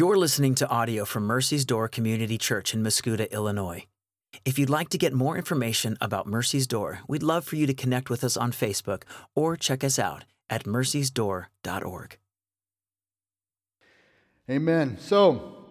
You're listening to audio from Mercy's Door Community Church in Mascoutah, Illinois. If you'd like to get more information about Mercy's Door, we'd love for you to connect with us on Facebook or check us out at mercysdoor.org. Amen. So,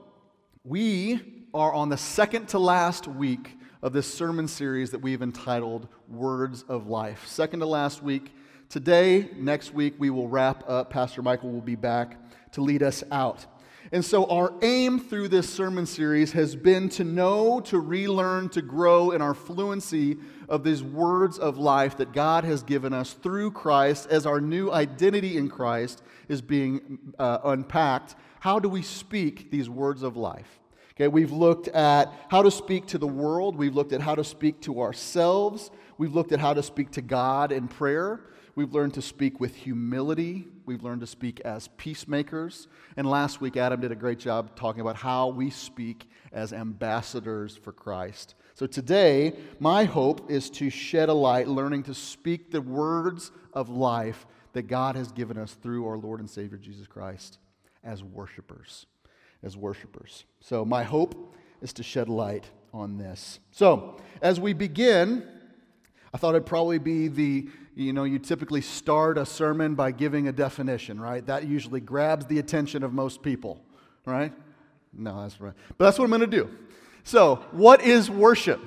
we are on the second to last week of this sermon series that we've entitled Words of Life. Second to last week. Today, next week, we will wrap up. Pastor Michael will be back to lead us out. And so, our aim through this sermon series has been to know, to relearn, to grow in our fluency of these words of life that God has given us through Christ as our new identity in Christ is being uh, unpacked. How do we speak these words of life? Okay, we've looked at how to speak to the world, we've looked at how to speak to ourselves, we've looked at how to speak to God in prayer. We've learned to speak with humility. We've learned to speak as peacemakers. And last week, Adam did a great job talking about how we speak as ambassadors for Christ. So today, my hope is to shed a light, learning to speak the words of life that God has given us through our Lord and Savior Jesus Christ as worshipers. As worshipers. So, my hope is to shed light on this. So, as we begin, I thought it'd probably be the, you know, you typically start a sermon by giving a definition, right? That usually grabs the attention of most people, right? No, that's right. But that's what I'm going to do. So, what is worship?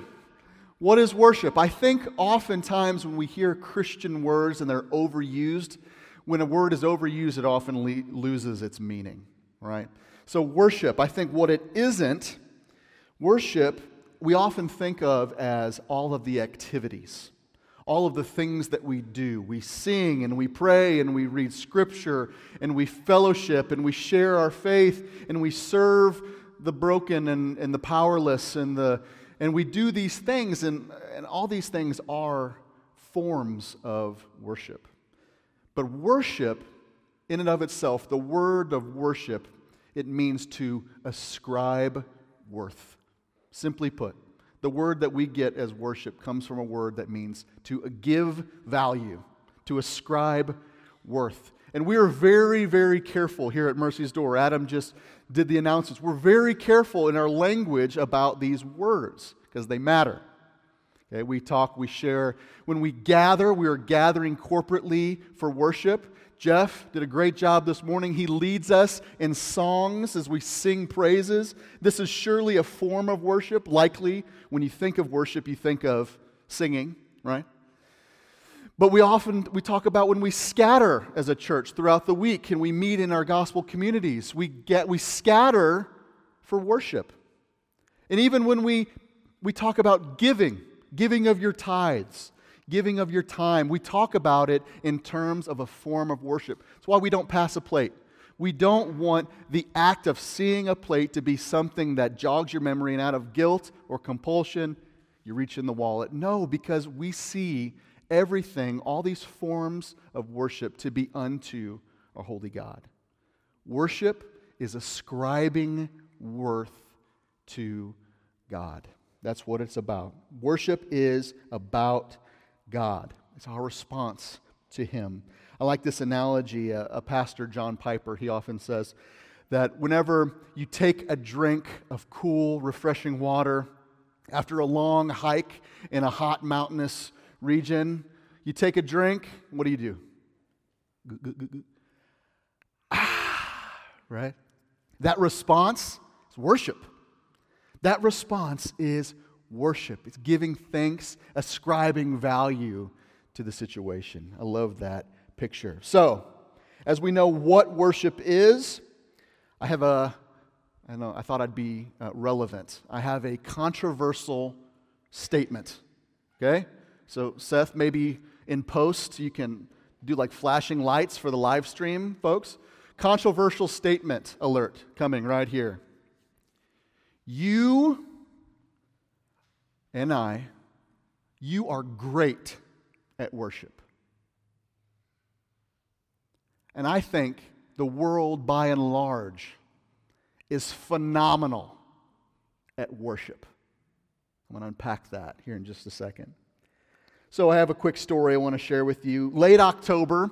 What is worship? I think oftentimes when we hear Christian words and they're overused, when a word is overused, it often le- loses its meaning, right? So, worship, I think what it isn't, worship, we often think of as all of the activities all of the things that we do. We sing and we pray and we read scripture and we fellowship and we share our faith and we serve the broken and, and the powerless and, the, and we do these things, and, and all these things are forms of worship. But worship, in and of itself, the word of worship, it means to ascribe worth. Simply put, the word that we get as worship comes from a word that means to give value, to ascribe worth. And we are very, very careful here at Mercy's Door. Adam just did the announcements. We're very careful in our language about these words because they matter. Okay, we talk, we share. When we gather, we are gathering corporately for worship. Jeff did a great job this morning. He leads us in songs as we sing praises. This is surely a form of worship. Likely, when you think of worship, you think of singing, right? But we often we talk about when we scatter as a church throughout the week and we meet in our gospel communities. We get we scatter for worship. And even when we we talk about giving, giving of your tithes, giving of your time. We talk about it in terms of a form of worship. That's why we don't pass a plate. We don't want the act of seeing a plate to be something that jogs your memory and out of guilt or compulsion, you reach in the wallet. No, because we see everything, all these forms of worship, to be unto a holy God. Worship is ascribing worth to God. That's what it's about. Worship is about God. It's our response to Him. I like this analogy. A, a, pastor, John Piper, he often says that whenever you take a drink of cool, refreshing water after a long hike in a hot mountainous region, you take a drink, what do you do? Ah, right? That response is worship. That response is worship. It's giving thanks, ascribing value to the situation. I love that picture. So, as we know what worship is, I have a, I know, I thought I'd be uh, relevant. I have a controversial statement. Okay? So, Seth, maybe in post, you can do like flashing lights for the live stream, folks. Controversial statement alert coming right here. You and I, you are great at worship. And I think the world by and large is phenomenal at worship. I'm going to unpack that here in just a second. So, I have a quick story I want to share with you. Late October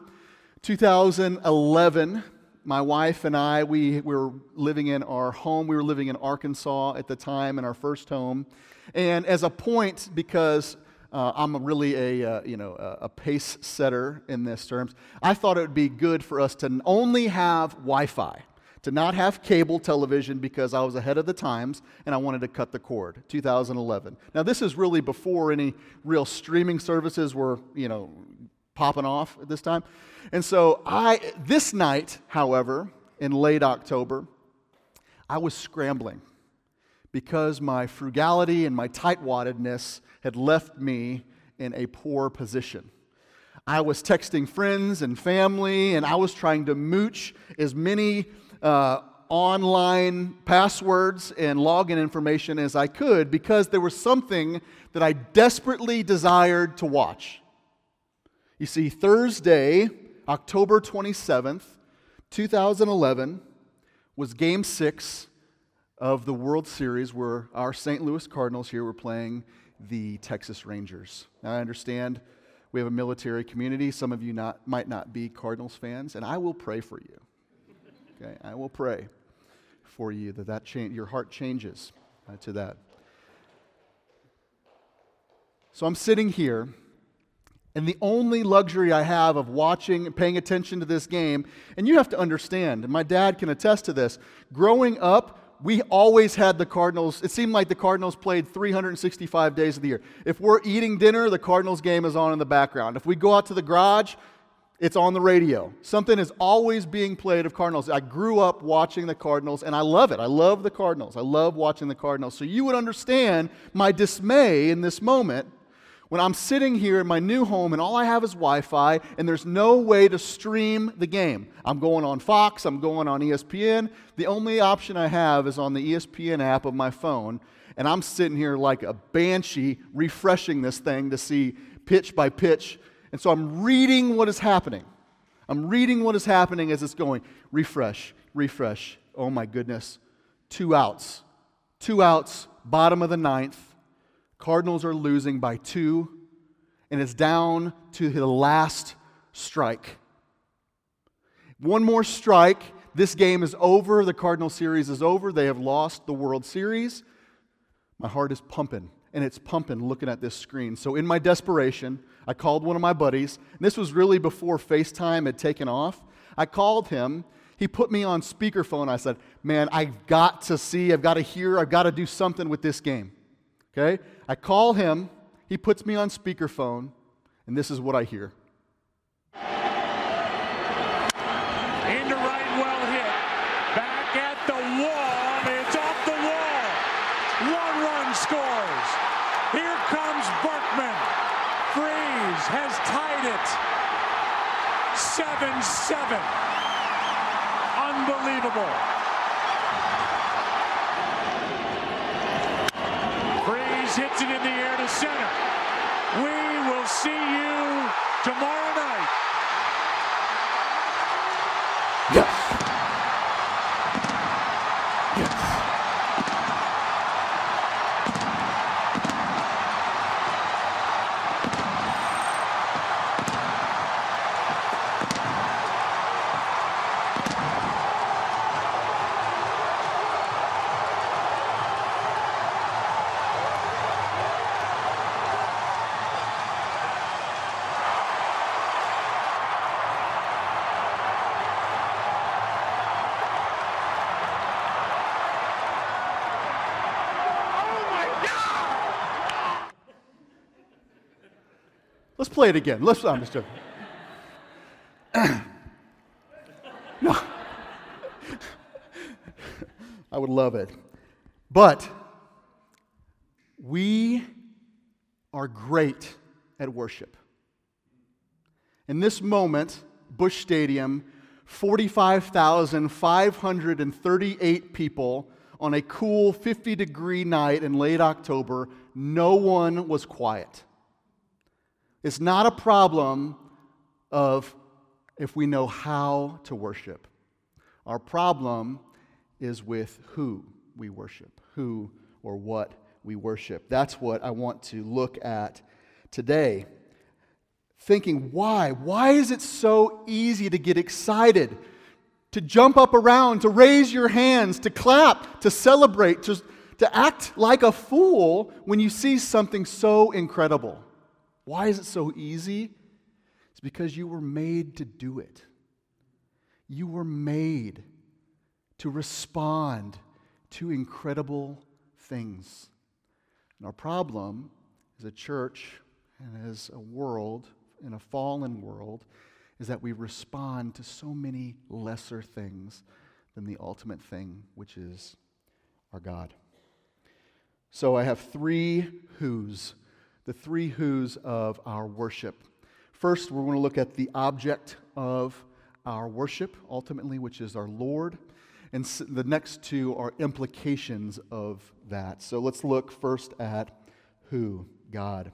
2011, my wife and I, we, we were living in our home. We were living in Arkansas at the time in our first home. And as a point, because uh, I'm really a, uh, you know, a, a pace setter in this terms, I thought it would be good for us to only have Wi Fi to not have cable television because I was ahead of the times and I wanted to cut the cord. 2011. Now this is really before any real streaming services were, you know, popping off at this time. And so I this night, however, in late October, I was scrambling because my frugality and my tightwaddedness had left me in a poor position. I was texting friends and family, and I was trying to mooch as many uh, online passwords and login information as I could because there was something that I desperately desired to watch. You see, Thursday, October 27th, 2011, was game six of the World Series where our St. Louis Cardinals here were playing the Texas Rangers. Now, I understand we have a military community. Some of you not, might not be Cardinals fans, and I will pray for you. Okay, I will pray for you that, that cha- your heart changes uh, to that. So I'm sitting here, and the only luxury I have of watching, and paying attention to this game, and you have to understand, and my dad can attest to this. Growing up, we always had the Cardinals. It seemed like the Cardinals played 365 days of the year. If we're eating dinner, the Cardinals game is on in the background. If we go out to the garage, it's on the radio. Something is always being played of Cardinals. I grew up watching the Cardinals and I love it. I love the Cardinals. I love watching the Cardinals. So you would understand my dismay in this moment when I'm sitting here in my new home and all I have is Wi Fi and there's no way to stream the game. I'm going on Fox, I'm going on ESPN. The only option I have is on the ESPN app of my phone. And I'm sitting here like a banshee refreshing this thing to see pitch by pitch and so I'm reading what is happening. I'm reading what is happening as it's going. Refresh, refresh. Oh my goodness. Two outs. Two outs, bottom of the ninth. Cardinals are losing by two, and it's down to the last strike. One more strike. This game is over. The Cardinal series is over. They have lost the World Series. My heart is pumping, and it's pumping looking at this screen. So, in my desperation, I called one of my buddies. this was really before FaceTime had taken off. I called him. He put me on speakerphone. I said, Man, I've got to see, I've got to hear, I've got to do something with this game. Okay? I call him. He puts me on speakerphone, and this is what I hear. Into right, well hit. Back at the wall. It's off the wall. One run scores. Here comes Berkman. Freese has tied it. 7-7. Unbelievable. Freese hits it in the air to center. We will see you tomorrow night. Play it again. Let's, I'm just joking. no. I would love it. But we are great at worship. In this moment, Busch Stadium, 45,538 people on a cool 50 degree night in late October, no one was quiet. It's not a problem of if we know how to worship. Our problem is with who we worship, who or what we worship. That's what I want to look at today. Thinking, why? Why is it so easy to get excited? to jump up around, to raise your hands, to clap, to celebrate, to, to act like a fool when you see something so incredible. Why is it so easy? It's because you were made to do it. You were made to respond to incredible things. And our problem as a church and as a world, in a fallen world, is that we respond to so many lesser things than the ultimate thing, which is our God. So I have three who's, the three who's of our worship. First, we're going to look at the object of our worship, ultimately, which is our Lord. And the next two are implications of that. So let's look first at who? God.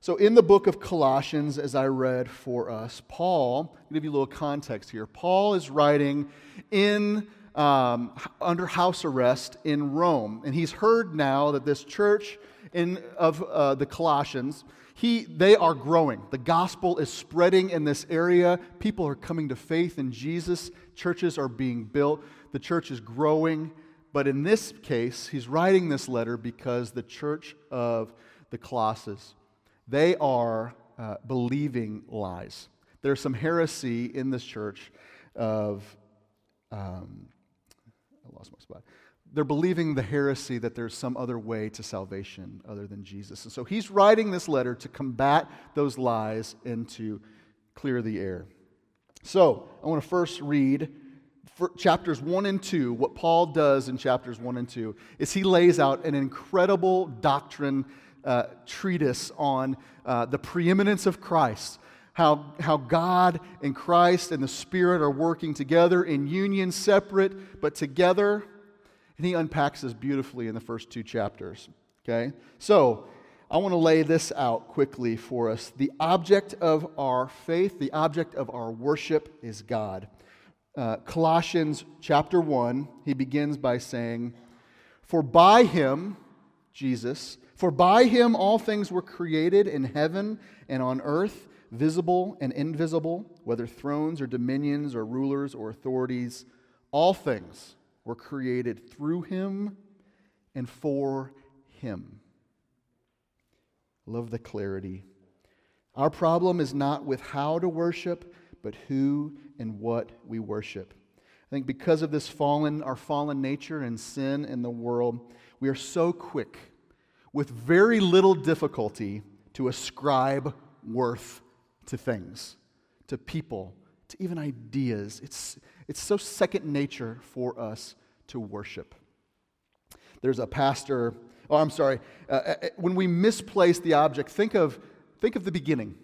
So, in the book of Colossians, as I read for us, Paul, I'll give you a little context here. Paul is writing in um, under house arrest in Rome, and he's heard now that this church in, of uh, the Colossians, he, they are growing. The gospel is spreading in this area. People are coming to faith in Jesus. Churches are being built. The church is growing. But in this case, he's writing this letter because the church of the Colossus they are uh, believing lies. There's some heresy in this church of, um, I lost my spot. They're believing the heresy that there's some other way to salvation other than Jesus. And so he's writing this letter to combat those lies and to clear the air. So I want to first read chapters 1 and 2. What Paul does in chapters 1 and 2 is he lays out an incredible doctrine uh, treatise on uh, the preeminence of Christ, how, how God and Christ and the Spirit are working together in union, separate, but together. And he unpacks this beautifully in the first two chapters. Okay? So, I want to lay this out quickly for us. The object of our faith, the object of our worship is God. Uh, Colossians chapter 1, he begins by saying, For by him, Jesus, for by him all things were created in heaven and on earth, visible and invisible, whether thrones or dominions or rulers or authorities. All things were created through him and for him. Love the clarity. Our problem is not with how to worship, but who and what we worship. I think because of this fallen, our fallen nature and sin in the world, we are so quick with very little difficulty to ascribe worth to things, to people, to even ideas. It's, it's so second nature for us to worship. There's a pastor, oh, I'm sorry, uh, uh, uh, when we misplace the object, think of, think of the beginning.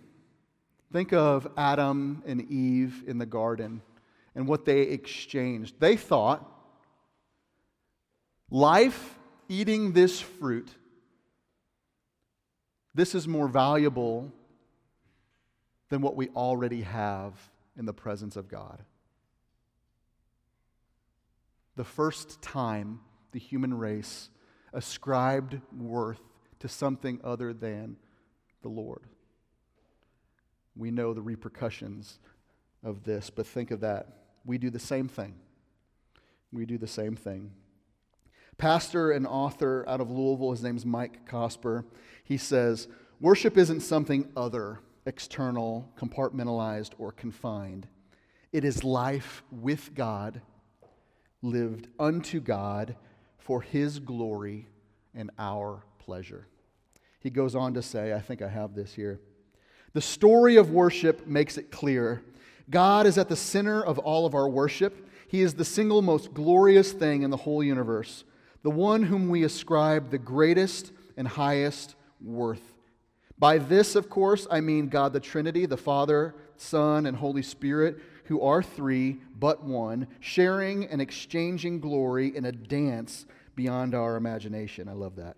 Think of Adam and Eve in the garden and what they exchanged. They thought life eating this fruit this is more valuable than what we already have in the presence of God. The first time the human race ascribed worth to something other than the Lord. We know the repercussions of this, but think of that. We do the same thing. We do the same thing. Pastor and author out of Louisville, his name's Mike Cosper. He says, Worship isn't something other, external, compartmentalized, or confined. It is life with God, lived unto God for His glory and our pleasure. He goes on to say, I think I have this here. The story of worship makes it clear God is at the center of all of our worship. He is the single most glorious thing in the whole universe, the one whom we ascribe the greatest and highest worth. By this, of course, I mean God the Trinity, the Father, Son, and Holy Spirit, who are three but one, sharing and exchanging glory in a dance beyond our imagination. I love that.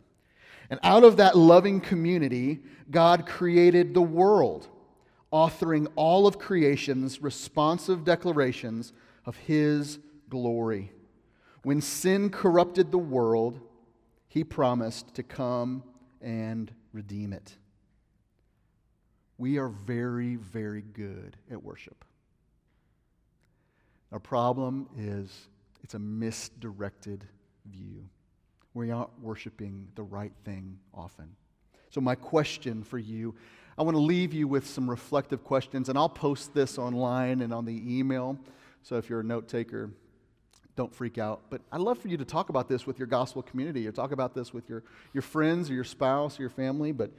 And out of that loving community, God created the world, authoring all of creation's responsive declarations of His glory. When sin corrupted the world, He promised to come and redeem it. We are very, very good at worship. Our problem is it's a misdirected view. We aren't worshiping the right thing often. So, my question for you I want to leave you with some reflective questions, and I'll post this online and on the email. So, if you're a note taker, don't freak out. But I'd love for you to talk about this with your gospel community or talk about this with your, your friends or your spouse or your family. But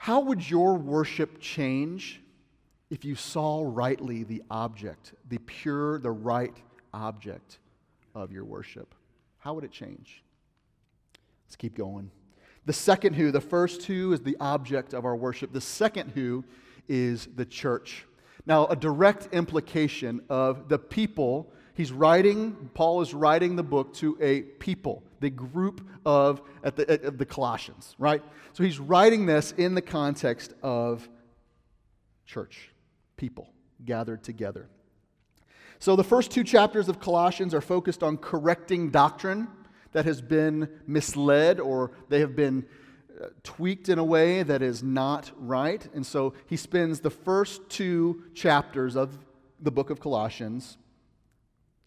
how would your worship change if you saw rightly the object, the pure, the right object of your worship? How would it change? Let's keep going. The second who, the first who is the object of our worship. The second who is the church. Now, a direct implication of the people He's writing, Paul is writing the book to a people, the group of, at the, at the Colossians, right? So he's writing this in the context of church, people gathered together. So the first two chapters of Colossians are focused on correcting doctrine that has been misled or they have been uh, tweaked in a way that is not right. And so he spends the first two chapters of the book of Colossians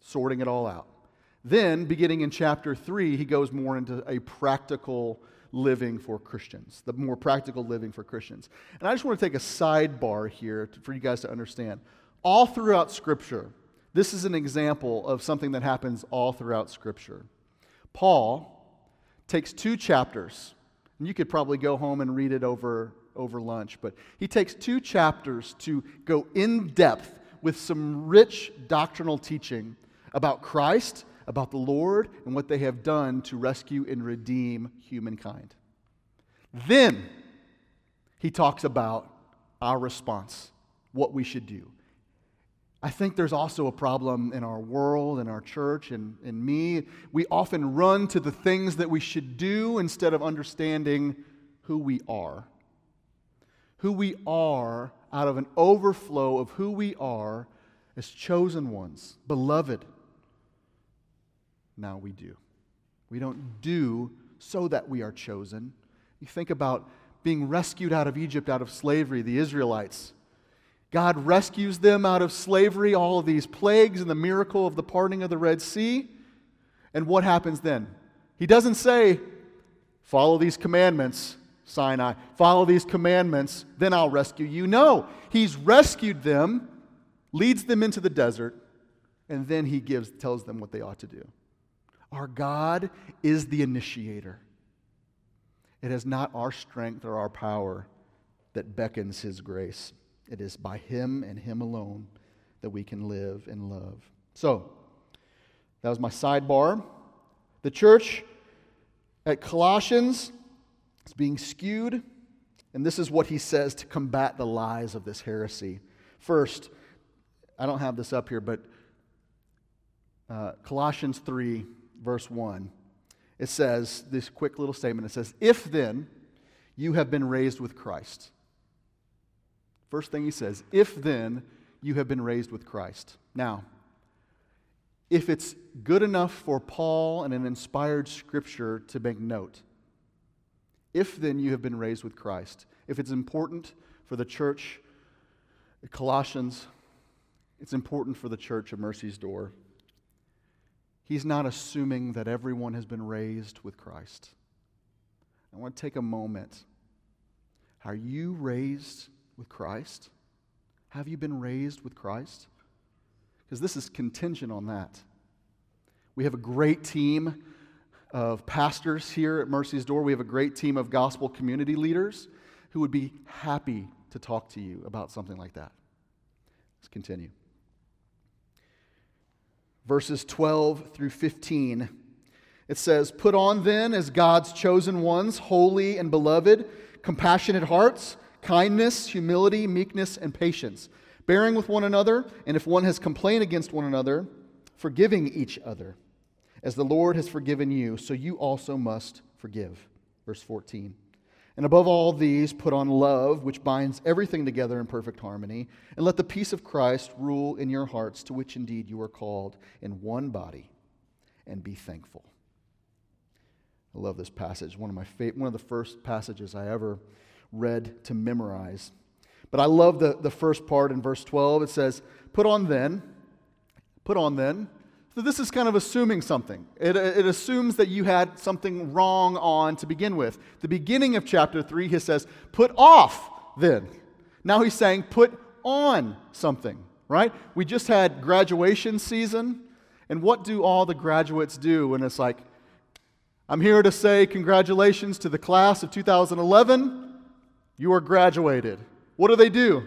sorting it all out. Then, beginning in chapter 3, he goes more into a practical living for Christians, the more practical living for Christians. And I just want to take a sidebar here for you guys to understand. All throughout Scripture, this is an example of something that happens all throughout Scripture. Paul takes two chapters, and you could probably go home and read it over, over lunch, but he takes two chapters to go in depth with some rich doctrinal teaching about Christ, about the Lord, and what they have done to rescue and redeem humankind. Then he talks about our response, what we should do. I think there's also a problem in our world, in our church, and in me. We often run to the things that we should do instead of understanding who we are. Who we are out of an overflow of who we are as chosen ones, beloved, now we do. We don't do so that we are chosen. You think about being rescued out of Egypt, out of slavery, the Israelites. God rescues them out of slavery, all of these plagues and the miracle of the parting of the Red Sea. And what happens then? He doesn't say, follow these commandments, Sinai, follow these commandments, then I'll rescue you. No, he's rescued them, leads them into the desert, and then he gives, tells them what they ought to do. Our God is the initiator. It is not our strength or our power that beckons His grace. It is by Him and Him alone that we can live and love. So, that was my sidebar. The church at Colossians is being skewed, and this is what he says to combat the lies of this heresy. First, I don't have this up here, but uh, Colossians 3 verse 1, it says this quick little statement. It says, If then you have been raised with Christ. First thing he says, If then you have been raised with Christ. Now, if it's good enough for Paul and an inspired scripture to make note, if then you have been raised with Christ, if it's important for the church, Colossians, it's important for the church of Mercy's Door. He's not assuming that everyone has been raised with Christ. I want to take a moment. Are you raised with Christ? Have you been raised with Christ? Because this is contingent on that. We have a great team of pastors here at Mercy's Door. We have a great team of gospel community leaders who would be happy to talk to you about something like that. Let's continue verses 12 through 15. It says, Put on then as God's chosen ones, holy and beloved, compassionate hearts, kindness, humility, meekness, and patience, bearing with one another, and if one has complained against one another, forgiving each other. As the Lord has forgiven you, so you also must forgive. Verse 14. And above all these, put on love, which binds everything together in perfect harmony, and let the peace of Christ rule in your hearts, to which indeed you are called in one body, and be thankful. I love this passage. One of my favorite, one of the first passages I ever read to memorize. But I love the, the first part in verse 12. It says, Put on then, Put on then. So this is kind of assuming something. It, uh, it assumes that you had something wrong on to begin with. The beginning of chapter 3, he says, put off then. Now he's saying, put on something, right? We just had graduation season. And what do all the graduates do when it's like, I'm here to say congratulations to the class of 2011. You are graduated. What do they do?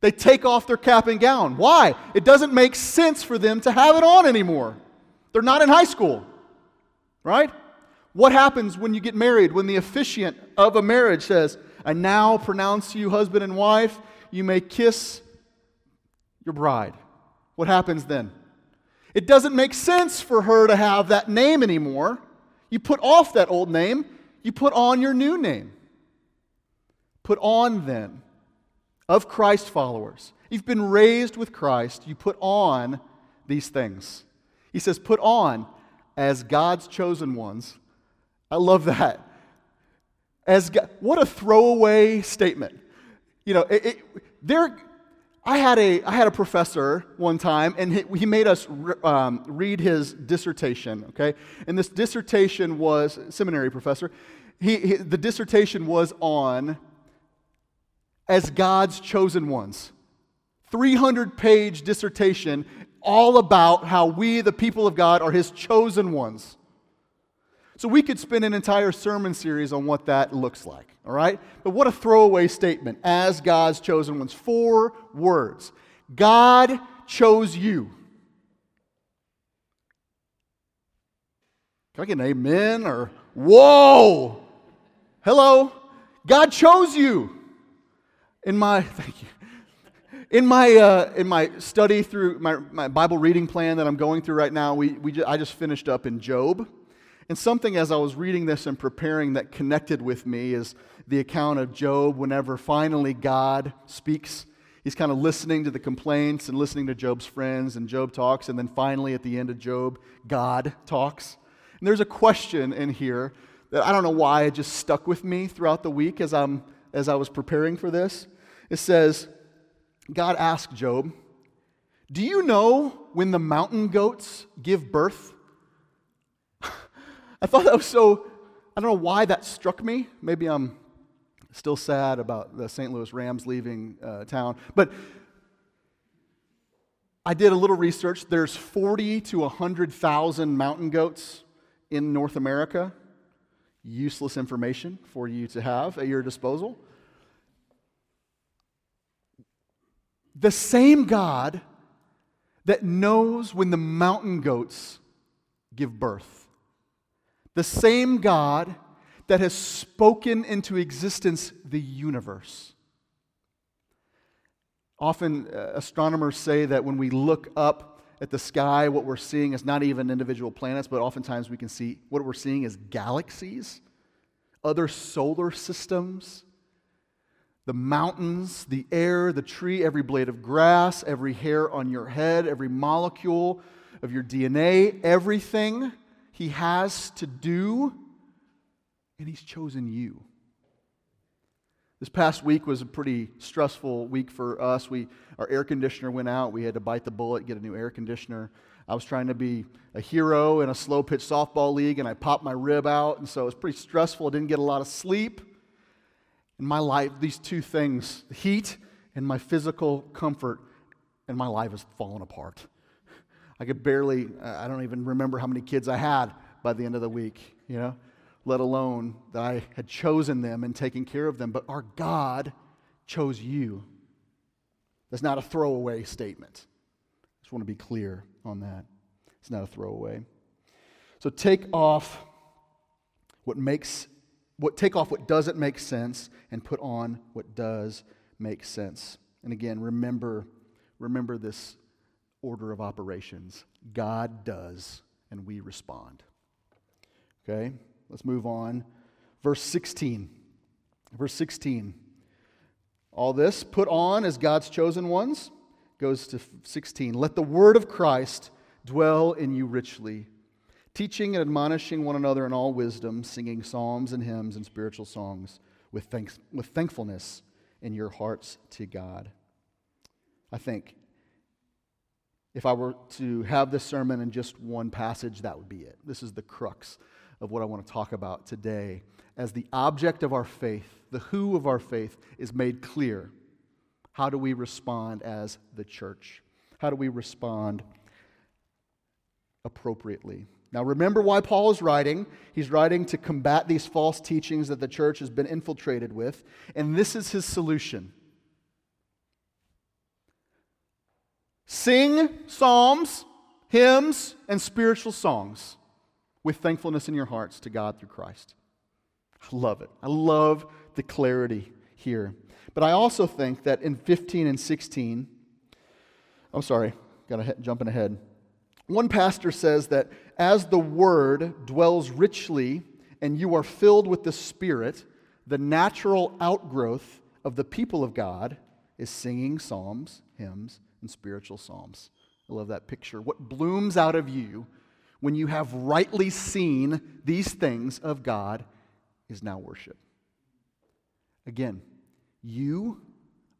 They take off their cap and gown. Why? It doesn't make sense for them to have it on anymore. They're not in high school, right? What happens when you get married, when the officiant of a marriage says, I now pronounce you husband and wife, you may kiss your bride? What happens then? It doesn't make sense for her to have that name anymore. You put off that old name, you put on your new name. Put on then of Christ followers. You've been raised with Christ, you put on these things. He says, put on as God's chosen ones. I love that. As God, what a throwaway statement. You know, it, it, there, I had a, I had a professor one time, and he, he made us re, um, read his dissertation, okay? And this dissertation was, seminary professor, he, he, the dissertation was on as God's chosen ones. 300 page dissertation all about how we, the people of God, are his chosen ones. So we could spend an entire sermon series on what that looks like, all right? But what a throwaway statement. As God's chosen ones. Four words God chose you. Can I get an amen or whoa? Hello? God chose you. In my, thank you. In my, uh, in my study through my, my Bible reading plan that I'm going through right now, we, we, I just finished up in Job. And something as I was reading this and preparing that connected with me is the account of Job whenever finally God speaks. He's kind of listening to the complaints and listening to Job's friends, and Job talks, and then finally at the end of Job, God talks. And there's a question in here that I don't know why it just stuck with me throughout the week as, I'm, as I was preparing for this. It says, God asked Job, Do you know when the mountain goats give birth? I thought that was so, I don't know why that struck me. Maybe I'm still sad about the St. Louis Rams leaving uh, town. But I did a little research. There's 40 to 100,000 mountain goats in North America. Useless information for you to have at your disposal. The same God that knows when the mountain goats give birth the same God that has spoken into existence the universe. Often, uh, astronomers say that when we look up at the sky, what we're seeing is not even individual planets, but oftentimes we can see what we're seeing is galaxies, other solar systems, the mountains, the air, the tree, every blade of grass, every hair on your head, every molecule of your DNA, everything he has to do, and He's chosen you. This past week was a pretty stressful week for us. We, our air conditioner went out. We had to bite the bullet, get a new air conditioner. I was trying to be a hero in a slow pitch softball league, and I popped my rib out, and so it was pretty stressful. I didn't get a lot of sleep. In my life, these two things, the heat and my physical comfort, and my life has fallen apart. I could barely, I don't even remember how many kids I had by the end of the week, you know, let alone that I had chosen them and taken care of them. But our God chose you. That's not a throwaway statement. I just want to be clear on that. It's not a throwaway. So take off what makes what take off what doesn't make sense and put on what does make sense. And again, remember remember this order of operations. God does, and we respond. Okay, let's move on. Verse 16. Verse 16. All this put on as God's chosen ones goes to 16. Let the word of Christ dwell in you richly, teaching and admonishing one another in all wisdom, singing psalms and hymns and spiritual songs with, thanks, with thankfulness in your hearts to God. I think If I were to have this sermon in just one passage, that would be it. This is the crux of what I want to talk about today. As the object of our faith, the who of our faith is made clear, how do we respond as the church? How do we respond appropriately? Now, remember why Paul is writing. He's writing to combat these false teachings that the church has been infiltrated with, and this is his solution. Sing psalms, hymns, and spiritual songs with thankfulness in your hearts to God through Christ. I love it. I love the clarity here. But I also think that in 15 and 16, I'm sorry, got to jumping ahead. One pastor says that as the word dwells richly and you are filled with the Spirit, the natural outgrowth of the people of God is singing psalms, hymns, and spiritual psalms. I love that picture. What blooms out of you when you have rightly seen these things of God is now worship. Again, you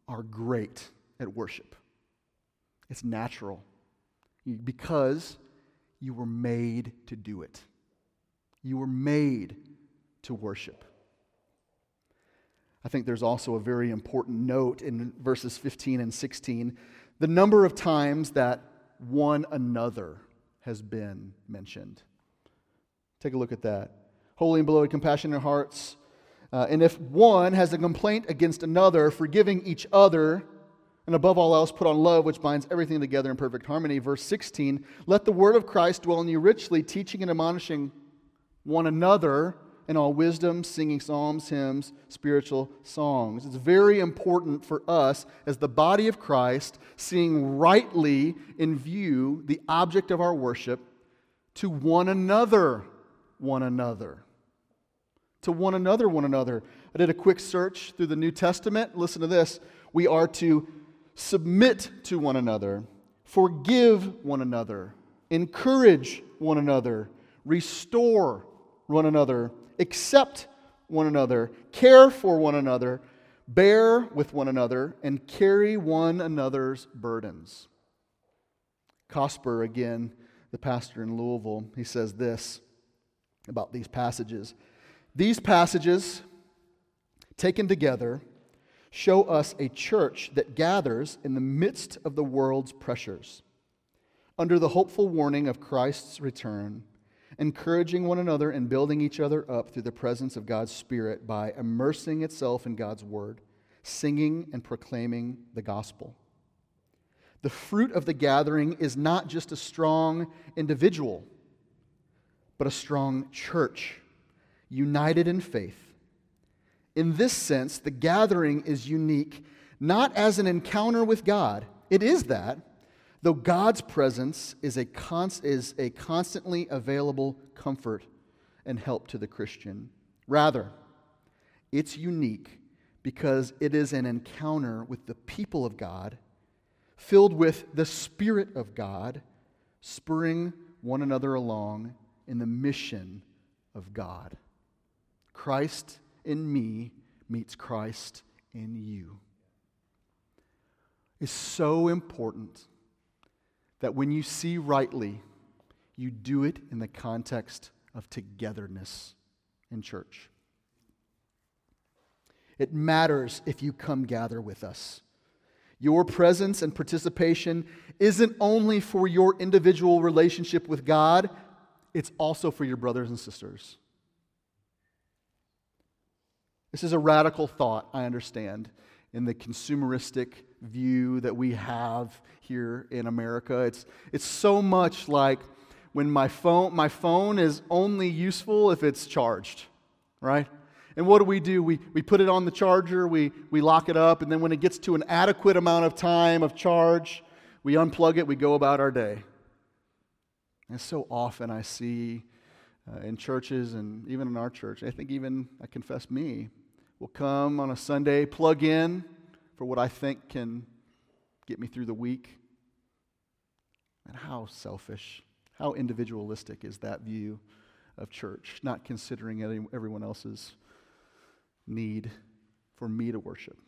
are great at worship. It's natural because you were made to do it. You were made to worship. I think there's also a very important note in verses 15 and 16 the number of times that one another has been mentioned. Take a look at that. Holy and beloved, compassionate hearts. Uh, and if one has a complaint against another, forgiving each other, and above all else, put on love, which binds everything together in perfect harmony. Verse 16 Let the word of Christ dwell in you richly, teaching and admonishing one another in all wisdom, singing psalms, hymns, spiritual songs. It's very important for us as the body of Christ, seeing rightly in view the object of our worship, to one another, one another. To one another, one another. I did a quick search through the New Testament. Listen to this. We are to submit to one another, forgive one another, encourage one another, restore one another, accept one another, care for one another, bear with one another, and carry one another's burdens. Cosper, again, the pastor in Louisville, he says this about these passages. These passages, taken together, show us a church that gathers in the midst of the world's pressures, under the hopeful warning of Christ's return, encouraging one another and building each other up through the presence of God's Spirit by immersing itself in God's Word, singing and proclaiming the gospel. The fruit of the gathering is not just a strong individual, but a strong church, united in faith in this sense, the gathering is unique not as an encounter with God, it is that, though God's presence is a, const- is a constantly available comfort and help to the Christian. Rather, it's unique because it is an encounter with the people of God, filled with the Spirit of God, spurring one another along in the mission of God. Christ in me meets Christ in you. It's so important that when you see rightly, you do it in the context of togetherness in church. It matters if you come gather with us. Your presence and participation isn't only for your individual relationship with God, it's also for your brothers and sisters. This is a radical thought, I understand, in the consumeristic view that we have here in America. It's, it's so much like when my phone, my phone is only useful if it's charged, right? And what do we do? We, we put it on the charger, we, we lock it up, and then when it gets to an adequate amount of time of charge, we unplug it, we go about our day. And so often I see uh, in churches and even in our church, I think even, I confess me, will come on a Sunday, plug in for what I think can get me through the week. And how selfish, how individualistic is that view of church, not considering any, everyone else's need for me to worship.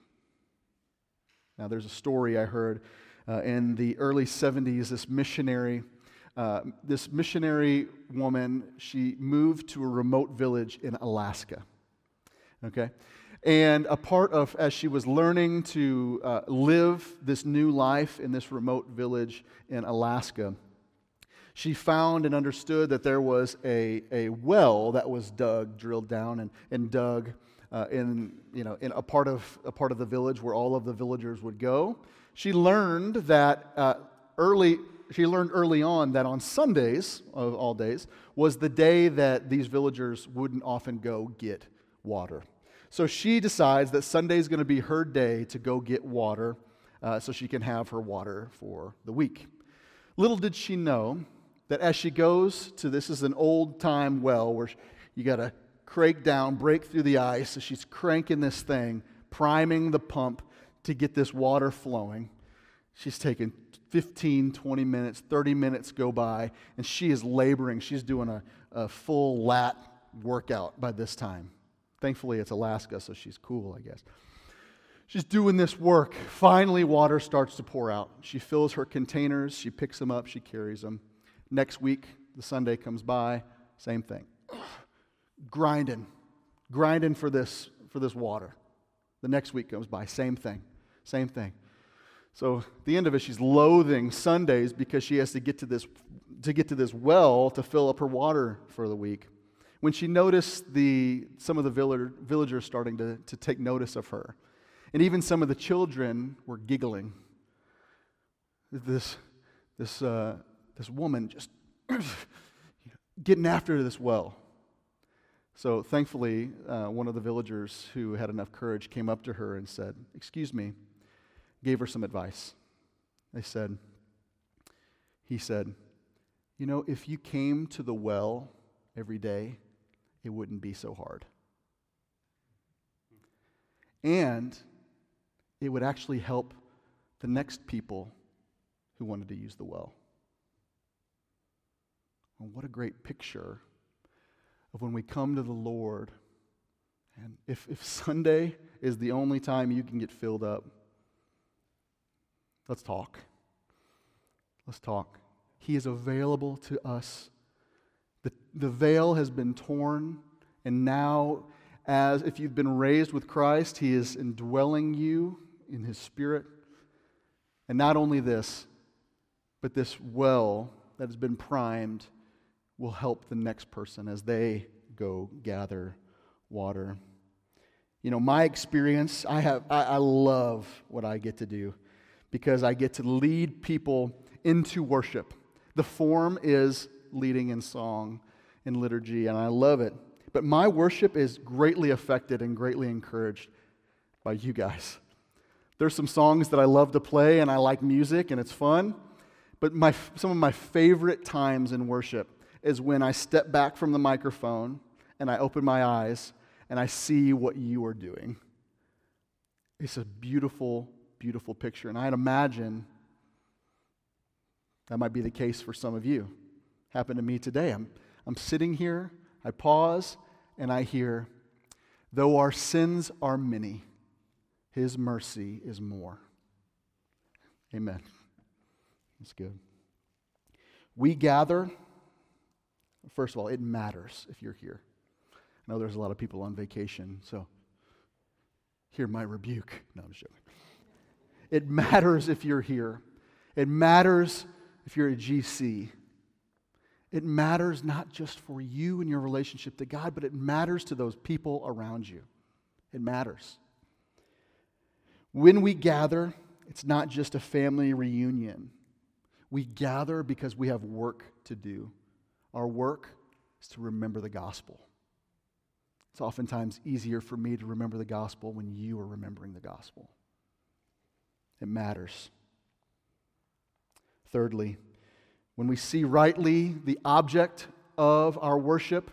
Now, there's a story I heard Uh, in the early 70s, this missionary, uh, this missionary woman, she moved to a remote village in Alaska. Okay? And a part of, as she was learning to uh, live this new life in this remote village in Alaska, she found and understood that there was a, a well that was dug, drilled down and, and dug uh, in, you know, in a part, of, a part of the village where all of the villagers would go. She learned that uh, early, she learned early on that on Sundays, of all days, was the day that these villagers wouldn't often go get water. So she decides that Sunday is going to be her day to go get water uh, so she can have her water for the week. Little did she know that as she goes to this is an old time well where you got to crank down, break through the ice. So she's cranking this thing, priming the pump to get this water flowing. She's taking 15, 20 minutes, 30 minutes go by, and she is laboring. She's doing a, a full lat workout by this time. Thankfully, it's Alaska, so she's cool, I guess. She's doing this work. Finally, water starts to pour out. She fills her containers, she picks them up, she carries them. Next week, the Sunday comes by, same thing. grinding, grinding for this, for this water. The next week comes by, same thing, same thing. So the end of it, she's loathing Sundays because she has to get to this, to get to this well to fill up her water for the week. When she noticed the, some of the villager, villagers starting to, to take notice of her, and even some of the children were giggling. This, this uh, this woman just getting after this well. So thankfully, uh, one of the villagers who had enough courage came up to her and said, Excuse me, gave her some advice. They said, He said, You know, if you came to the well every day, it wouldn't be so hard. And it would actually help the next people who wanted to use the well. And what a great picture of when we come to the Lord. And if, if Sunday is the only time you can get filled up, let's talk. Let's talk. He is available to us. The, veil has been torn, and now, as if you've been raised with Christ, He is indwelling you in His Spirit. And not only this, but this well that has been primed will help the next person as they go gather water. You know, my experience, I have I, I love what I get to do because I get to lead people into worship. The form is leading in song and liturgy, and I love it. But my worship is greatly affected and greatly encouraged by you guys. There's some songs that I love to play, and I like music, and it's fun. But my, some of my favorite times in worship is when I step back from the microphone and I open my eyes and I see what you are doing. It's a beautiful, beautiful picture. And I'd imagine that might be the case for some of you. Happened to me today. I'm, I'm sitting here, I pause, and I hear, Though our sins are many, his mercy is more. Amen. That's good. We gather First of all, it matters if you're here. I know there's a lot of people on vacation, so hear my rebuke. No, I'm just joking. It matters if you're here. It matters if you're a GC. It matters not just for you and your relationship to God, but it matters to those people around you. It matters. When we gather, it's not just a family reunion. We gather because we have work to do. Our work is to remember the gospel. It's oftentimes easier for me to remember the gospel when you are remembering the gospel. It matters. Thirdly, when we see rightly the object of our worship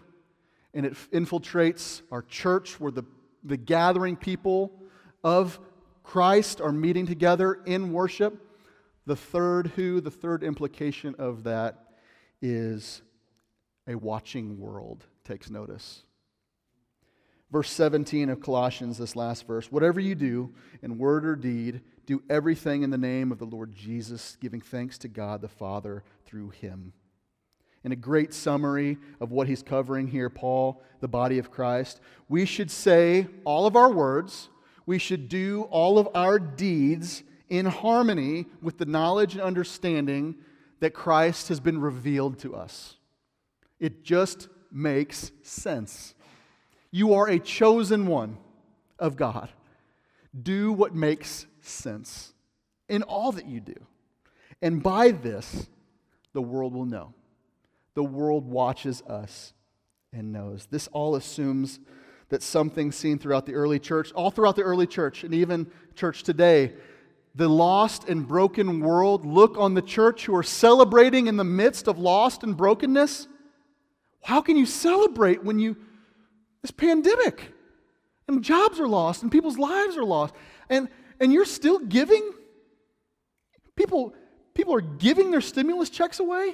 and it infiltrates our church where the, the gathering people of Christ are meeting together in worship, the third who, the third implication of that is a watching world takes notice. Verse 17 of Colossians, this last verse whatever you do, in word or deed, do everything in the name of the Lord Jesus, giving thanks to God the Father through him. In a great summary of what he's covering here, Paul, the body of Christ, we should say all of our words, we should do all of our deeds in harmony with the knowledge and understanding that Christ has been revealed to us. It just makes sense. You are a chosen one of God. Do what makes sense in all that you do. And by this, the world will know. The world watches us and knows. This all assumes that something seen throughout the early church, all throughout the early church, and even church today, the lost and broken world look on the church who are celebrating in the midst of lost and brokenness. How can you celebrate when you this pandemic and jobs are lost and people's lives are lost and and you're still giving people people are giving their stimulus checks away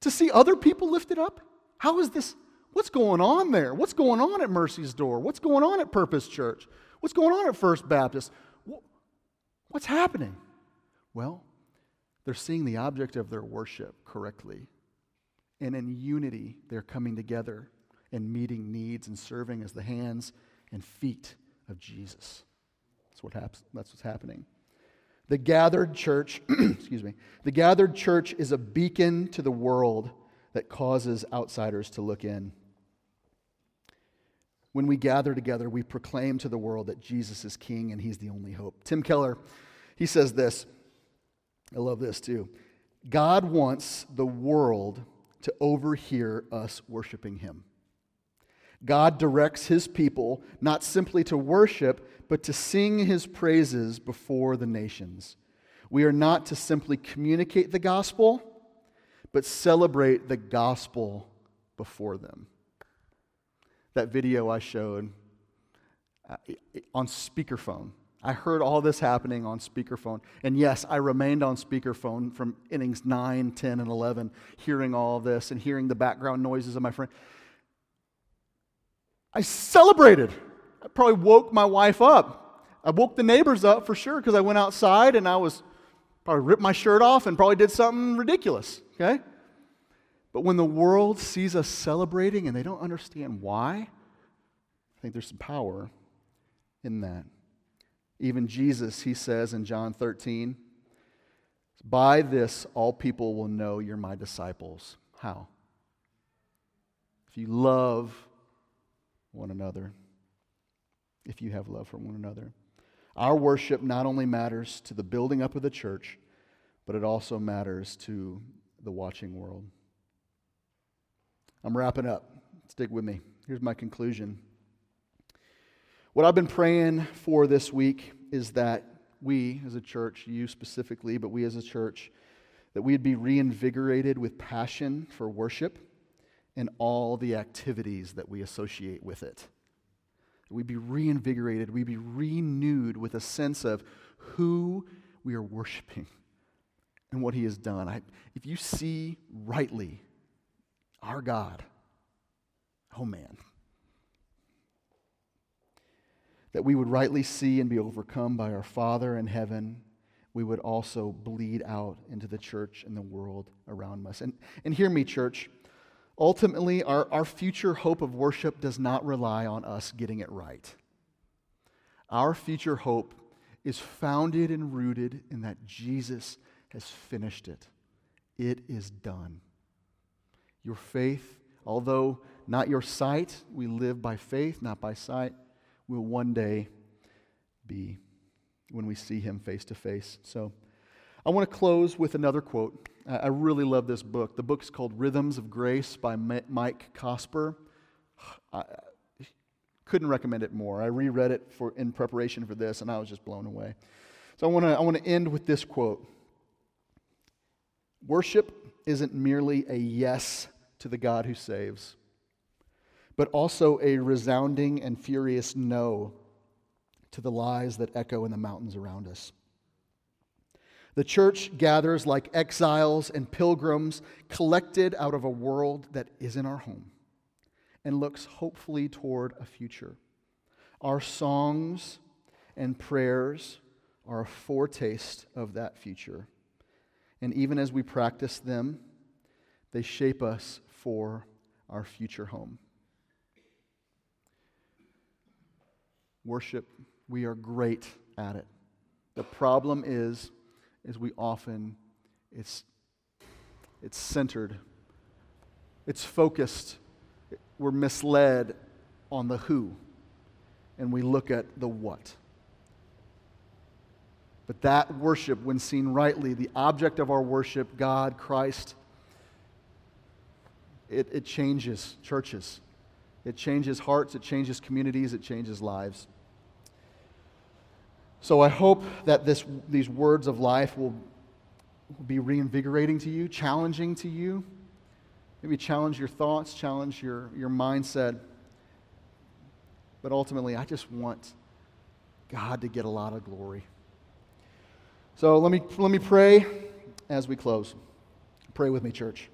to see other people lifted up? How is this what's going on there? What's going on at Mercy's Door? What's going on at Purpose Church? What's going on at First Baptist? What's happening? Well, they're seeing the object of their worship correctly. And in unity, they're coming together and meeting needs and serving as the hands and feet of Jesus. That's, what happens, that's what's happening. The gathered church, excuse me, the gathered church is a beacon to the world that causes outsiders to look in. When we gather together, we proclaim to the world that Jesus is king and he's the only hope. Tim Keller, he says this. I love this too. God wants the world to overhear us worshiping him. God directs his people not simply to worship, but to sing his praises before the nations. We are not to simply communicate the gospel, but celebrate the gospel before them that video I showed uh, on speakerphone. I heard all this happening on speakerphone. And yes, I remained on speakerphone from innings 9, 10, and 11, hearing all this and hearing the background noises of my friend. I celebrated. I probably woke my wife up. I woke the neighbors up for sure because I went outside and I was probably ripped my shirt off and probably did something ridiculous, okay? But when the world sees us celebrating and they don't understand why, I think there's some power in that. Even Jesus, he says in John 13, by this all people will know you're my disciples. How? If you love one another, if you have love for one another. Our worship not only matters to the building up of the church, but it also matters to the watching world. I'm wrapping up. Stick with me. Here's my conclusion. What I've been praying for this week is that we as a church, you specifically, but we as a church, that we'd be reinvigorated with passion for worship and all the activities that we associate with it. We'd be reinvigorated, we'd be renewed with a sense of who we are worshiping and what He has done. I, if you see rightly our God. Oh man. That we would rightly see and be overcome by our Father in heaven, we would also bleed out into the church and the world around us. And, and hear me, church. Ultimately, our, our future hope of worship does not rely on us getting it right. Our future hope is founded and rooted in that Jesus has finished it. It is done. Your faith, although not your sight, we live by faith, not by sight, will one day be when we see him face to face. So I want to close with another quote. I really love this book. The book's called Rhythms of Grace by Mike Cosper. I couldn't recommend it more. I reread it for, in preparation for this, and I was just blown away. So I want to I want to end with this quote Worship isn't merely a yes to the God who saves, but also a resounding and furious no to the lies that echo in the mountains around us. The church gathers like exiles and pilgrims collected out of a world that isn't our home. and looks hopefully toward a future. Our songs and prayers are a foretaste of that future. And even as we practice them, they shape us for our future home. Worship, we are great at it. The problem is, is we often, it's, it's centered, it's focused, we're misled on the who, and we look at the what. But that worship, when seen rightly, the object of our worship, God, Christ, it, it changes churches. It changes hearts, it changes communities, it changes lives. So I hope that this, these words of life will be reinvigorating to you, challenging to you. Maybe challenge your thoughts, challenge your, your mindset. But ultimately, I just want God to get a lot of glory. So let me, let me pray as we close. Pray with me, church.